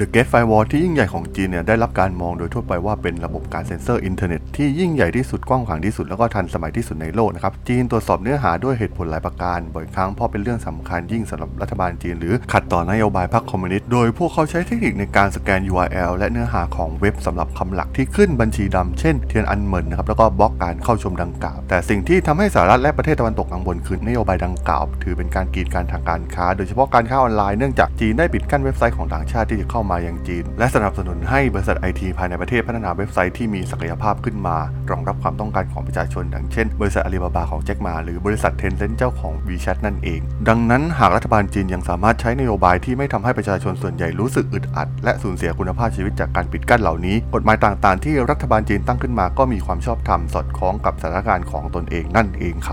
The Great Firewall ที่ยิ่งใหญ่ของจีนเนี่ยได้รับการมองโดยทั่วไปว่าเป็นระบบการเซ็นเซอร์อินเทอร์เน็ตที่ยิ่งใหญ่ที่สุดกว้างขวางที่สุดแล้วก็ทันสมัยที่สุดในโลกนะครับจีนตรวจสอบเนื้อหาด้วยเหตุผลหลายประการ บ่อยครั้งเพราะเป็นเรื่องสำคัญยิ่งสำหรับรัฐบาลจีน หรือขัดต่อนโยบายพรรคคอมมิวนิสต์โดยพวกเขาใช้เทคนิคในการสแกน URL และเนื้อหาของเว็บสำหรับคำหลักที่ขึ้นบัญชีดำเช่นเทียนอันเหมินนะครับแล้วก็บล็อกการเข้าชมดังกล่าว แต่สิ่งที่ทำให้สหรัฐและประเทศตะวันตกกังวลคือนโยบายดังกล่าว ถือเป็นการกีดกันทางการค้า โดยเฉพาะการค้าออนไลน์เนื่องจากจีนได้ปิดกั้นเว็บไซต์ของต่างชาติที่จะเข้ามายังจีน และสนับสนุนให้บริษัทไอทีภายในประเทศพัฒนาเว็บไซต์ที่มีศักยภาพขึ้นมา รองรับความต้องการของประชาชนดังเช่น บริษัทอาลีบาบาของแจ็คมา หรือบริษัทเทนเซ็นเจ้าของ WeChat นั่นเอง ดังนั้นหากรัฐบาลจีนยังสามารถใช้นโยบายที่ไม่ทำให้ประชาชนส่วนใหญ่รู้สึกอึดอัด และสูญเสียคุณภาพชีวิตจากการปิดกั้นเหล่านี้ กฎหมายต่างๆ ที่รัฐบาลจีนตั้งขึ้นมาก็มีความชอบธรรมสอดคล้องกับสถานการณ์ของตนเองนั่นเองครับ